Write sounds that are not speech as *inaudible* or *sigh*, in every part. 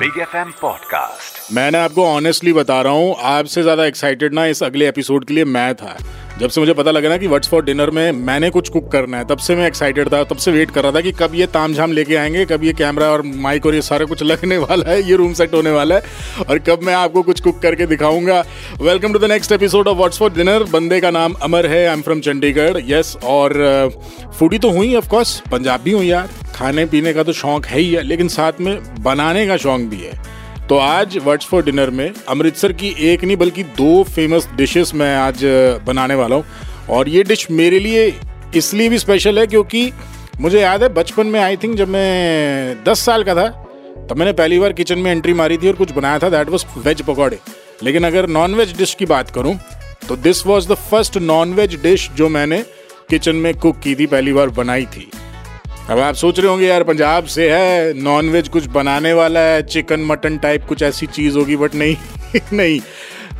Big F M podcast मैंने आपको honestly बता रहा हूँ, आपसे ज़्यादा एक्साइटेड ना इस अगले एपिसोड के लिए मैं था। जब से मुझे पता लगा ना कि व्हाट्स फॉर डिनर में मैंने कुछ कुक करना है, तब से मैं एक्साइटेड था, तब से वेट कर रहा था कि कब ये ताम झाम लेके आएँगे, कब ये कैमरा और माइक और ये सारा कुछ लगने *laughs* वाला है, ये रूम सेट होने वाला है, और कब मैं आपको कुछ कुक करके दिखाऊँगा। Welcome to the next episode of what's for dinner बंदे का नाम अमर है I am from Chandigarh yes और फूडी तो हुई ऑफकोर्स पंजाब भी हुई यार। खाने पीने का तो शौक है ही है, लेकिन साथ में बनाने का शौक भी है। तो आज वर्ड्स फॉर डिनर में अमृतसर की एक नहीं बल्कि दो फ़ेमस डिशेस मैं आज बनाने वाला हूँ। और ये डिश मेरे लिए इसलिए भी स्पेशल है क्योंकि मुझे याद है बचपन में आई थिंक जब मैं दस साल का था, तब मैंने पहली बार किचन में एंट्री मारी थी और कुछ बनाया था दैट वॉज़ वेज पकौड़े। लेकिन अगर नॉन वेज डिश की बात करूँ तो this was the first non veg dish जो मैंने किचन में कुक की थी, पहली बार बनाई थी। अब आप सोच रहे होंगे, यार, पंजाब से है नॉन वेज कुछ बनाने वाला है चिकन मटन टाइप कुछ ऐसी चीज़ होगी बट नहीं *laughs* नहीं।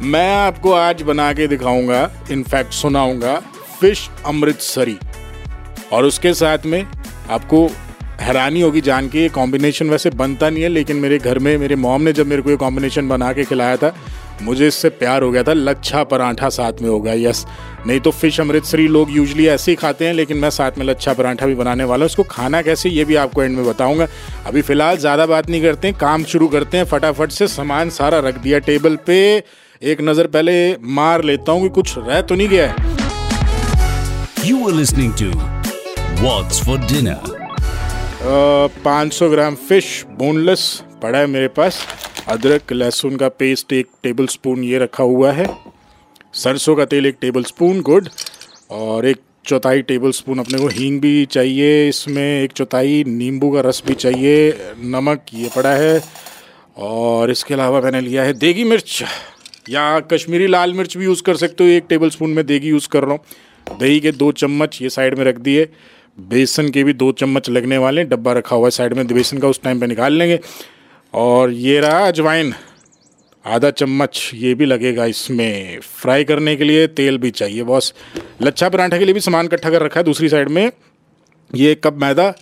मैं आपको आज बना के दिखाऊँगा इनफैक्ट सुनाऊँगा फ़िश अमृतसरी। और उसके साथ में आपको हैरानी होगी जान के, ये कॉम्बिनेशन वैसे बनता नहीं है, लेकिन मेरे घर में, मेरे मॉम ने जब मेरे को ये कॉम्बिनेशन बना के खिलाया था मुझे इससे प्यार हो गया था लच्छा पराठा साथ में हो गया यस। नहीं तो फ़िश अमृतसरी लोग यूजली ऐसे ही खाते हैं लेकिन मैं साथ में लच्छा पराठा भी बनाने वाला हूँ। उसको खाना कैसे ये भी आपको एंड में बताऊँगा। अभी फ़िलहाल ज़्यादा बात नहीं करते हैं काम शुरू करते हैं फटाफट से सामान सारा रख दिया टेबल पे। एक नज़र पहले मार लेता हूँ कि कुछ रह तो नहीं गया है। You are listening to What's for Dinner. पाँच सौ ग्राम फ़िश बोनलेस पड़ा है मेरे पास। अदरक, लहसुन का पेस्ट एक टेबल स्पून ये रखा हुआ है। सरसों का तेल एक टेबल स्पून गुड और एक चौथाई टेबल स्पून अपने को हींग भी चाहिए। इसमें एक चौथाई नींबू का रस भी चाहिए। नमक ये पड़ा है। और इसके अलावा मैंने लिया है देगी मिर्च। या कश्मीरी लाल मिर्च भी यूज़ कर सकते हो। एक टेबल स्पून में देगी यूज़ कर रहा हूँ। दही के दो चम्मच ये साइड में रख दिए। बेसन के भी दो चम्मच लगने वाले डब्बा रखा हुआ है साइड में। बेसन का उस टाइम पे निकाल लेंगे। और ये रहा अजवाइन। आधा चम्मच ये भी लगेगा इसमें। फ्राई करने के लिए तेल भी चाहिए, बॉस। लच्छा पराठा के लिए भी सामान इकट्ठा कर रखा है दूसरी साइड में। ये एक कप मैदा,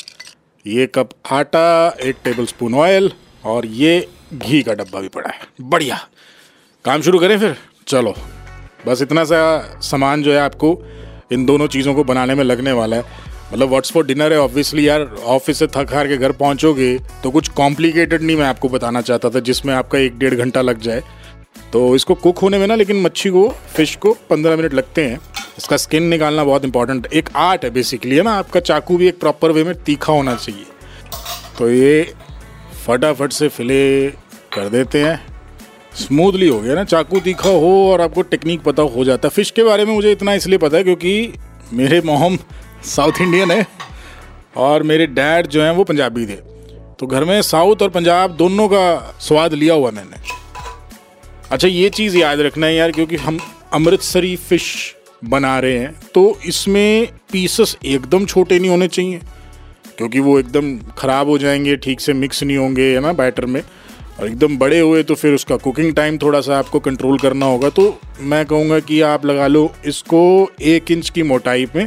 ये कप आटा, एक टेबल स्पून ऑयल और ये घी का डब्बा भी पड़ा है। बढ़िया। काम शुरू करें फिर। चलो। बस इतना सा सामान जो है आपको इन दोनों चीज़ों को बनाने में लगने वाला है। मतलब व्हाट्स फॉर डिनर है ऑब्वियसली यार ऑफ़िस से थक हार के घर पहुंचोगे तो कुछ कॉम्प्लिकेटेड नहीं मैं आपको बताना चाहता था, जिसमें आपका एक डेढ़ घंटा लग जाए। तो इसको कुक होने में ना, लेकिन मच्छी को फ़िश को पंद्रह मिनट लगते हैं। इसका स्किन निकालना बहुत इंपॉर्टेंट एक आर्ट है बेसिकली है ना? आपका चाकू भी एक प्रॉपर वे में तीखा होना चाहिए। तो ये फटाफट से फिले कर देते हैं। स्मूथली हो गया ना, चाकू तीखा हो और आपको टेक्निक पता हो जाता है। फ़िश के बारे में मुझे इतना इसलिए पता है, क्योंकि मेरे मोहम साउथ इंडियन है और मेरे डैड जो हैं वो पंजाबी थे। तो घर में साउथ और पंजाब दोनों का स्वाद लिया हुआ मैंने। अच्छा ये चीज़ याद रखना है यार, क्योंकि हम अमृतसरी फ़िश बना रहे हैं तो इसमें पीसेस एकदम छोटे नहीं होने चाहिए, क्योंकि वो एकदम ख़राब हो जाएँगे, ठीक से मिक्स नहीं होंगे, है ना बैटर में। और एकदम बड़े हुए तो फिर उसका कुकिंग टाइम थोड़ा सा आपको कंट्रोल करना होगा। तो मैं कहूँगा कि आप लगा लो इसको एक इंच की मोटाई में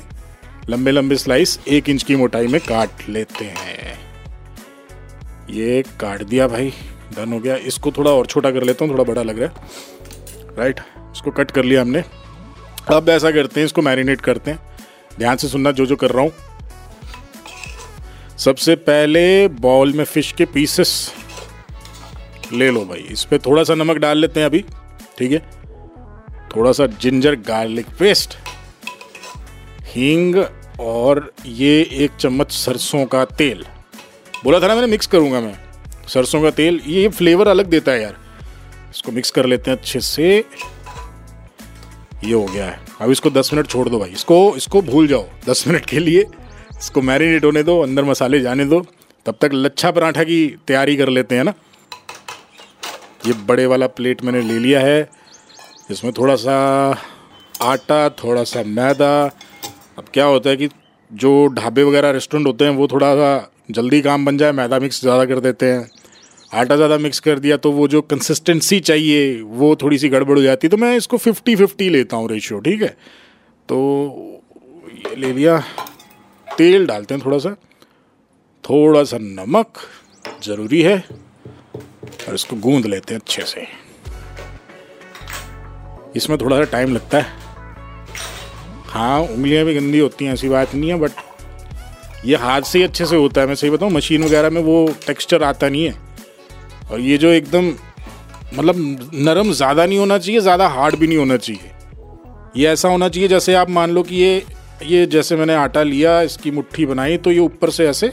लंबे लंबे स्लाइस एक इंच की मोटाई में काट लेते हैं। ये काट दिया भाई, डन हो गया। इसको थोड़ा और छोटा कर लेता हूँ, थोड़ा बड़ा लग रहा है। राइट इसको कट कर लिया हमने। अब ऐसा करते हैं, इसको मैरिनेट करते हैं। ध्यान से सुनना जो जो कर रहा हूँ। सबसे पहले बॉल में फ़िश के पीसेस ले लो भाई। इस पर थोड़ा सा नमक डाल लेते हैं अभी, ठीक है? थोड़ा सा जिंजर गार्लिक पेस्ट हींग और ये एक चम्मच सरसों का तेल। बोला था ना मैंने मिक्स करूँगा मैं। सरसों का तेल, ये फ्लेवर अलग देता है यार। इसको मिक्स कर लेते हैं अच्छे से। ये हो गया है। अब इसको 10 मिनट छोड़ दो भाई। इसको इसको भूल जाओ। 10 मिनट के लिए इसको मैरिनेट होने दो, अंदर मसाले जाने दो। तब तक लच्छा पराठा की तैयारी कर लेते हैं ना। ये बड़े वाला प्लेट मैंने ले लिया है। इसमें थोड़ा सा आटा, थोड़ा सा मैदा अब क्या होता है कि जो ढाबे वगैरह रेस्टोरेंट होते हैं, वो थोड़ा सा जल्दी काम बन जाए, मैदा मिक्स ज़्यादा कर देते हैं, आटा ज़्यादा मिक्स कर दिया तो वो जो कंसिस्टेंसी चाहिए, वो थोड़ी सी गड़बड़ हो जाती है। तो मैं इसको फिफ्टी फिफ्टी लेता हूँ रेशियो ठीक है? तो ये ले लिया, तेल डालते हैं थोड़ा सा थोड़ा सा नमक ज़रूरी है, और इसको गूंद लेते हैं अच्छे से। इसमें थोड़ा सा टाइम लगता है। हाँ उंगलियाँ भी गंदी होती हैं, ऐसी बात नहीं है बट ये हाथ से ही अच्छे से होता है। मैं सही बताऊँ मशीन वगैरह में वो टेक्सचर आता नहीं है। और ये जो एकदम मतलब नरम ज़्यादा नहीं होना चाहिए, ज़्यादा हार्ड भी नहीं होना चाहिए। ये ऐसा होना चाहिए, जैसे आप मान लो कि ये ये जैसे मैंने आटा लिया, इसकी मुट्ठी बनाई तो ये ऊपर से ऐसे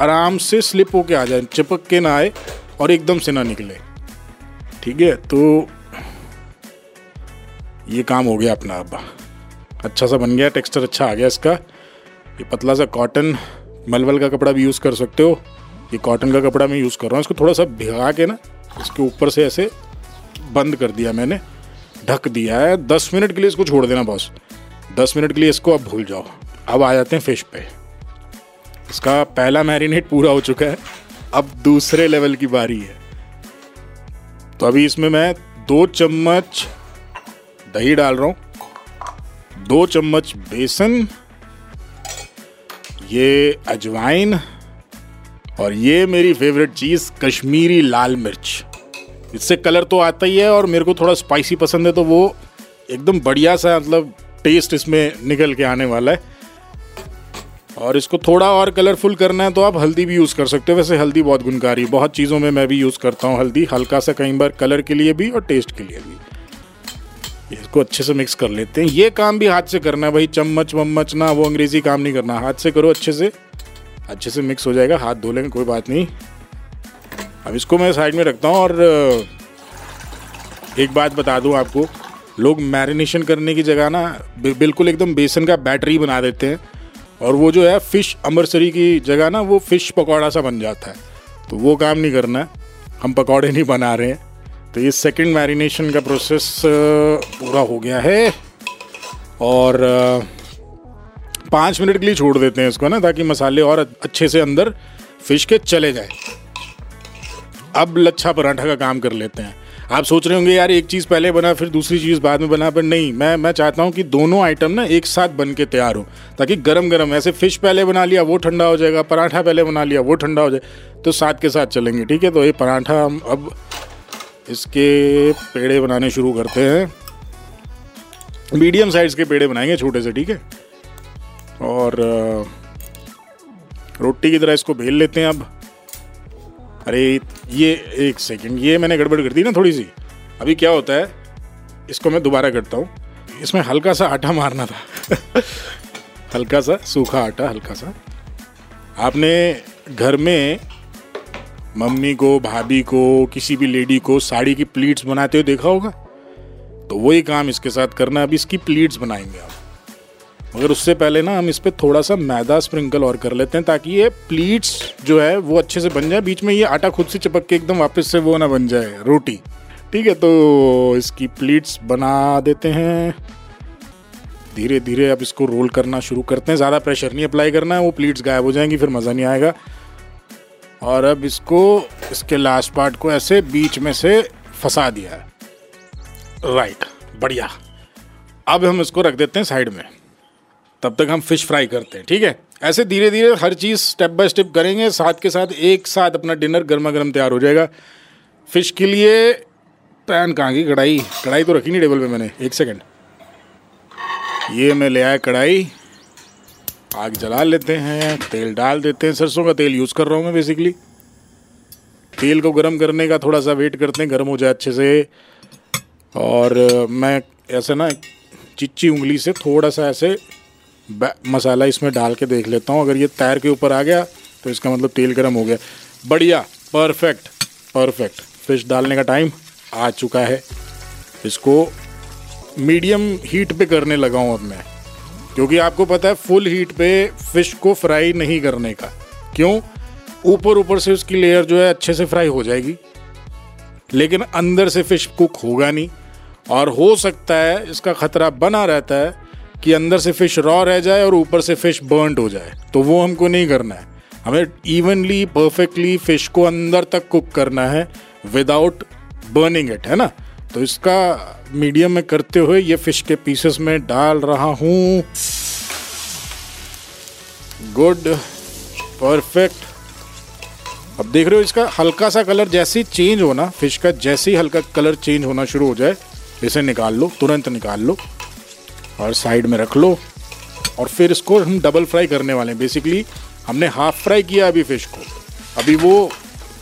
आराम से स्लिप होके आ जाए, चिपक के ना आए और एकदम से ना निकले। ठीक है तो ये काम हो गया अपना अब। अच्छा सा बन गया टेक्सचर अच्छा आ गया इसका। ये पतला सा कॉटन मलवल का कपड़ा भी यूज़ कर सकते हो। ये कॉटन का कपड़ा मैं यूज़ कर रहा हूँ, इसको थोड़ा सा भिगा के ना, इसके ऊपर से ऐसे बंद कर दिया मैंने, ढक दिया है। दस मिनट के लिए इसको छोड़ देना बॉस दस मिनट के लिए इसको अब भूल जाओ। अब आ जाते हैं फ़िश पे। इसका पहला मैरिनेट पूरा हो चुका है। अब दूसरे लेवल की बारी है। तो अभी इसमें मैं दो चम्मच दही डाल रहा हूँ। दो चम्मच बेसन, ये अजवाइन और ये मेरी फेवरेट चीज़, कश्मीरी लाल मिर्च। इससे कलर तो आता ही है और मेरे को थोड़ा स्पाइसी पसंद है तो वो एकदम बढ़िया सा मतलब टेस्ट इसमें निकल के आने वाला है। और इसको थोड़ा और कलरफुल करना है तो आप हल्दी भी यूज़ कर सकते हो। वैसे हल्दी बहुत गुणकारी बहुत चीज़ों में मैं भी यूज़ करता हूँ हल्दी, हल्का सा कई बार कलर के लिए भी और टेस्ट के लिए भी। इसको अच्छे से मिक्स कर लेते हैं। ये काम भी हाथ से करना है भाई, चम्मच, वम्मच ना, वो अंग्रेज़ी काम नहीं करना। हाथ से करो अच्छे से। अच्छे से मिक्स हो जाएगा, हाथ धो लेंगे, कोई बात नहीं। अब इसको मैं साइड में रखता हूँ और, एक बात बता दूँ आपको। लोग मैरिनेशन करने की जगह ना बिल्कुल एकदम बेसन का बैटरी बना देते हैं। और वो जो है फ़िश अमरसरी की जगह ना, वो फ़िश पकौड़ा सा बन जाता है। तो वो काम नहीं करना हम पकौड़े नहीं बना रहे हैं। तो ये सेकंड मैरिनेशन का प्रोसेस पूरा हो गया है। और पाँच मिनट के लिए छोड़ देते हैं इसको ना, ताकि मसाले और अच्छे से अंदर फ़िश के चले जाए। अब लच्छा पराठा का काम कर लेते हैं। आप सोच रहे होंगे, यार, एक चीज़ पहले बना, फिर दूसरी चीज़ बाद में बना, पर नहीं, मैं मैं चाहता हूँ कि दोनों आइटम ना एक साथ बन के तैयार हो, ताकि गरम गरम ऐसे फ़िश पहले बना लिया, वो ठंडा हो जाएगा, पराठा पहले बना लिया, वो ठंडा हो जाए तो साथ के साथ चलेंगे, ठीक है? तो ये पराठा हम अब इसके पेड़े बनाने शुरू करते हैं। मीडियम साइज़ के पेड़े बनाएँगे छोटे से, ठीक है? और रोटी की तरह इसको बेल लेते हैं अब। अरे, ये एक सेकंड, ये मैंने गड़बड़ कर दी ना थोड़ी सी। अभी क्या होता है, इसको मैं दोबारा करता हूँ। इसमें हल्का सा आटा मारना था। *laughs* हल्का सा सूखा आटा, हल्का सा। आपने घर में मम्मी को, भाभी को, किसी भी लेडी को साड़ी की प्लीट्स बनाते हुए देखा होगा? तो वही काम इसके साथ करना अभी इसकी प्लीट्स बनाएँगे आप मगर उससे पहले ना हम इस पर थोड़ा सा मैदा स्प्रिंकल और कर लेते हैं ताकि ये प्लीट्स जो है, वो अच्छे से बन जाए। बीच में ये आटा खुद से चिपक के एकदम वापस से वो ना बन जाए, रोटी। ठीक है तो इसकी प्लीट्स बना देते हैं। धीरे धीरे अब इसको रोल करना शुरू करते हैं। ज़्यादा प्रेशर नहीं अप्लाई करना है, वो प्लीट्स गायब हो जाएँगी, फिर मज़ा नहीं आएगा। और अब इसको इसके लास्ट पार्ट को ऐसे बीच में से फंसा दिया है। राइट बढ़िया। अब हम इसको रख देते हैं साइड में। तब तक हम फ़िश फ्राई करते हैं ठीक है? ऐसे धीरे धीरे हर चीज़ स्टेप बाय स्टेप करेंगे साथ के साथ एक साथ अपना डिनर गर्मा गर्म तैयार हो जाएगा। फ़िश के लिए पैन कहाँ की? कढ़ाई। कढ़ाई तो रखी नहीं टेबल पे मैंने। एक सेकंड ये मैं ले आया कढ़ाई। आग जला लेते हैं, तेल डाल देते हैं, सरसों का तेल यूज़ कर रहा हूँ मैं बेसिकली तेल को गर्म करने का थोड़ा सा वेट करते हैं, गर्म हो जाए अच्छे से। और मैं ऐसे ना चिच्ची उंगली से थोड़ा सा ऐसे मसाला इसमें डाल के देख लेता हूँ। अगर ये तैर के ऊपर आ गया तो इसका मतलब तेल गर्म हो गया। बढ़िया परफेक्ट परफेक्ट फ़िश डालने का टाइम आ चुका है। इसको मीडियम हीट पे करने लगा हूँ अब मैं। क्योंकि आपको पता है फुल हीट पे फ़िश को फ्राई नहीं करने का। क्यों? ऊपर ऊपर से उसकी लेयर जो है, अच्छे से फ्राई हो जाएगी। लेकिन अंदर से फ़िश कुक होगा नहीं। और हो सकता है, इसका खतरा बना रहता है कि अंदर से फ़िश रॉ रह जाए और ऊपर से फ़िश बर्नड हो जाए। तो वो हमको नहीं करना है। हमें इवनली परफेक्टली फ़िश को अंदर तक कुक करना है विदाउट बर्निंग इट है ना? तो इसका मीडियम में करते हुए ये फ़िश के पीसेस में डाल रहा हूँ। Good, perfect. अब देख रहे हो इसका हल्का सा कलर जैसे ही चेंज होना, फ़िश का जैसे ही हल्का कलर चेंज होना शुरू हो जाए। इसे निकाल लो, तुरंत निकाल लो और साइड में रख लो। और फिर इसको हम डबल फ्राई करने वाले हैं। बेसिकली हमने हाफ़ फ्राई किया अभी फ़िश को। अभी वो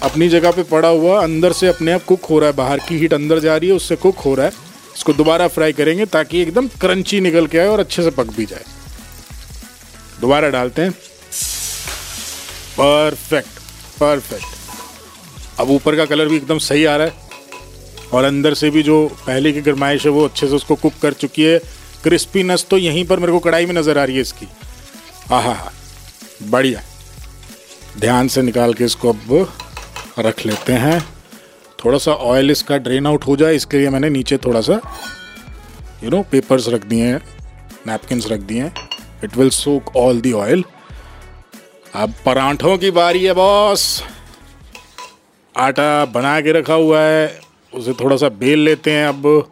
अपनी जगह पे पड़ा हुआ, अंदर से अपने आप कुक हो रहा है, बाहर की हीट अंदर जा रही है, उससे कुक हो रहा है। इसको दोबारा फ्राई करेंगे ताकि एकदम क्रंची निकल के आए और अच्छे से पक भी जाए। दोबारा डालते हैं। परफेक्ट परफेक्ट अब ऊपर का कलर भी एकदम सही आ रहा है। और अंदर से भी जो पहले की गरमाइश है, वो अच्छे से उसको कुक कर चुकी है। क्रिस्पीनेस तो यहीं पर मेरे को कढ़ाई में नज़र आ रही है इसकी। हाँ हाँ बढ़िया। ध्यान से निकाल के इसको अब रख लेते हैं। थोड़ा सा ऑयल इसका ड्रेन आउट हो जाए, इसके लिए मैंने नीचे थोड़ा सा यू नो पेपर्स रख दिए हैं नैपकिन रख दिए हैं। It will soak all the oil अब परांठों की बारी है बॉस आटा बना के रखा हुआ है, उसे थोड़ा सा बेल लेते हैं अब।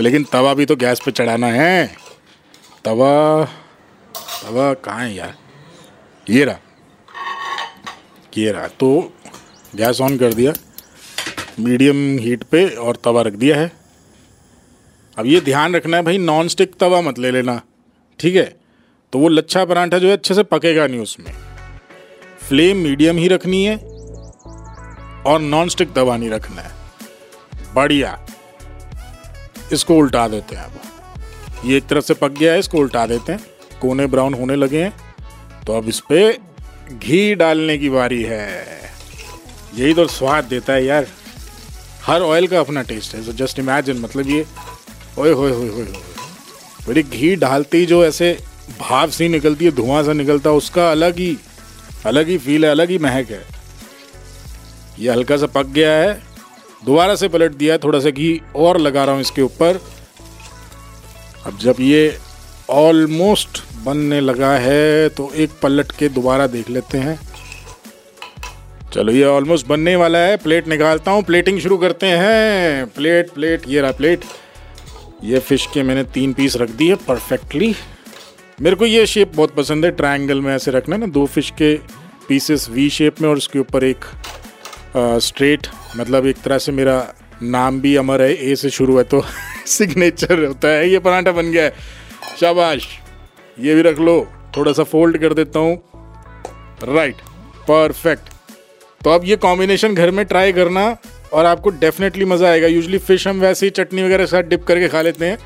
लेकिन तवा भी तो गैस पे चढ़ाना है। तवा तवा कहाँ है यार? ये रहा। ये रहा तो गैस ऑन कर दिया, मीडियम हीट पे और तवा रख दिया है। अब ये ध्यान रखना है भाई नॉन स्टिक तवा मत ले लेना, ठीक है? तो वो लच्छा परांठा जो है अच्छे से पकेगा नहीं उसमें। फ्लेम मीडियम ही रखनी है और नॉन स्टिक तवा नहीं रखना है। बढ़िया। इसको उल्टा देते हैं अब। ये एक तरफ़ से पक गया है, इसको उल्टा देते हैं। कोने ब्राउन होने लगे हैं। तो अब इस पे घी डालने की बारी है। यही तो स्वाद देता है यार। हर ऑयल का अपना टेस्ट है। सो जस्ट इमेजिन मतलब ये, ओए होए होए होए बड़ी घी डालते ही जो ऐसे भाव सी निकलती है, धुआँ सा निकलता है, उसका अलग ही अलग ही फील है, अलग ही महक है। ये हल्का सा पक गया है। दोबारा से पलट दिया है। थोड़ा सा घी और लगा रहा हूँ इसके ऊपर। अब जब ये ऑलमोस्ट बनने लगा है तो एक पलट के दोबारा देख लेते हैं। चलो, ये ऑलमोस्ट बनने वाला है। प्लेट निकालता हूँ प्लेटिंग शुरू करते हैं। प्लेट प्लेट ये रहा प्लेट ये फ़िश के मैंने तीन पीस रख दिए परफेक्टली मेरे को ये शेप बहुत पसंद है ट्रायंगल में ऐसे रखना ना, दो फ़िश के पीसेस वी शेप में और उसके ऊपर एक स्ट्रेट मतलब एक तरह से मेरा नाम भी अमर है ए से शुरू है तो *laughs* सिग्नेचर होता है। ये पराठा बन गया है। शाबाश। ये भी रख लो। थोड़ा सा फोल्ड कर देता हूँ। राइट परफेक्ट तो अब ये कॉम्बिनेशन घर में ट्राई करना और आपको डेफिनेटली मज़ा आएगा। यूजली फ़िश हम वैसे ही चटनी वगैरह के साथ डिप करके खा लेते हैं।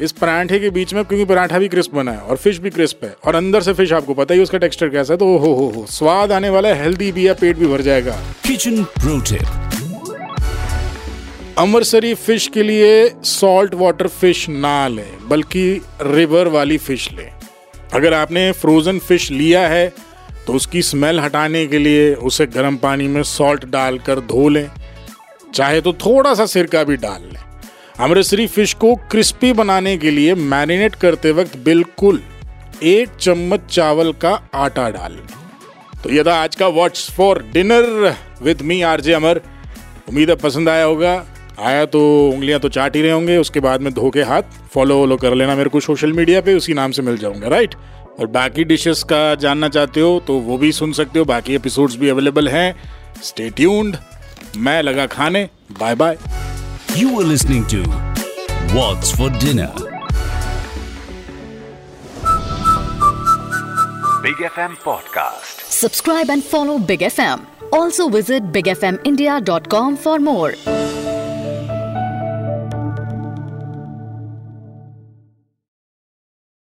इस पराठे के बीच में क्योंकि पराठा भी क्रिस्प बना है और फ़िश भी क्रिस्प है और अंदर से फ़िश आपको पता ही उसका टेक्सचर कैसा है। तो हो हो हो स्वाद आने वाला है हेल्दी भी है पेट भी भर जाएगा। किचन. अमरसरी फ़िश के लिए सॉल्ट वाटर फ़िश ना लें बल्कि रिवर वाली फ़िश लें। अगर आपने फ्रोजन फ़िश लिया है तो उसकी स्मेल हटाने के लिए उसे गर्म पानी में सॉल्ट डालकर धो लें। चाहे तो थोड़ा सा सिरका भी डाल लें। अमृतसरी फ़िश को क्रिस्पी बनाने के लिए मैरिनेट करते वक्त बिल्कुल एक चम्मच चावल का आटा डाल लें। तो ये था आज का what's for dinner with me RJ Amar. उम्मीद है पसंद आया होगा। आया तो उंगलियाँ तो चाट ही रहे होंगे उसके बाद में धो के हाथ फॉलो वॉलो कर लेना मेरे को सोशल मीडिया पे उसी नाम से मिल जाऊँगा राइट और बाकी डिशेस का जानना चाहते हो तो वो भी सुन सकते हो बाकी एपिसोड्स भी अवेलेबल हैं स्टे ट्यून्ड मैं लगा खाने bye bye You were listening to What's for Dinner? Big FM Podcast. Subscribe and follow Big FM. Also visit bigfmindia.com for more.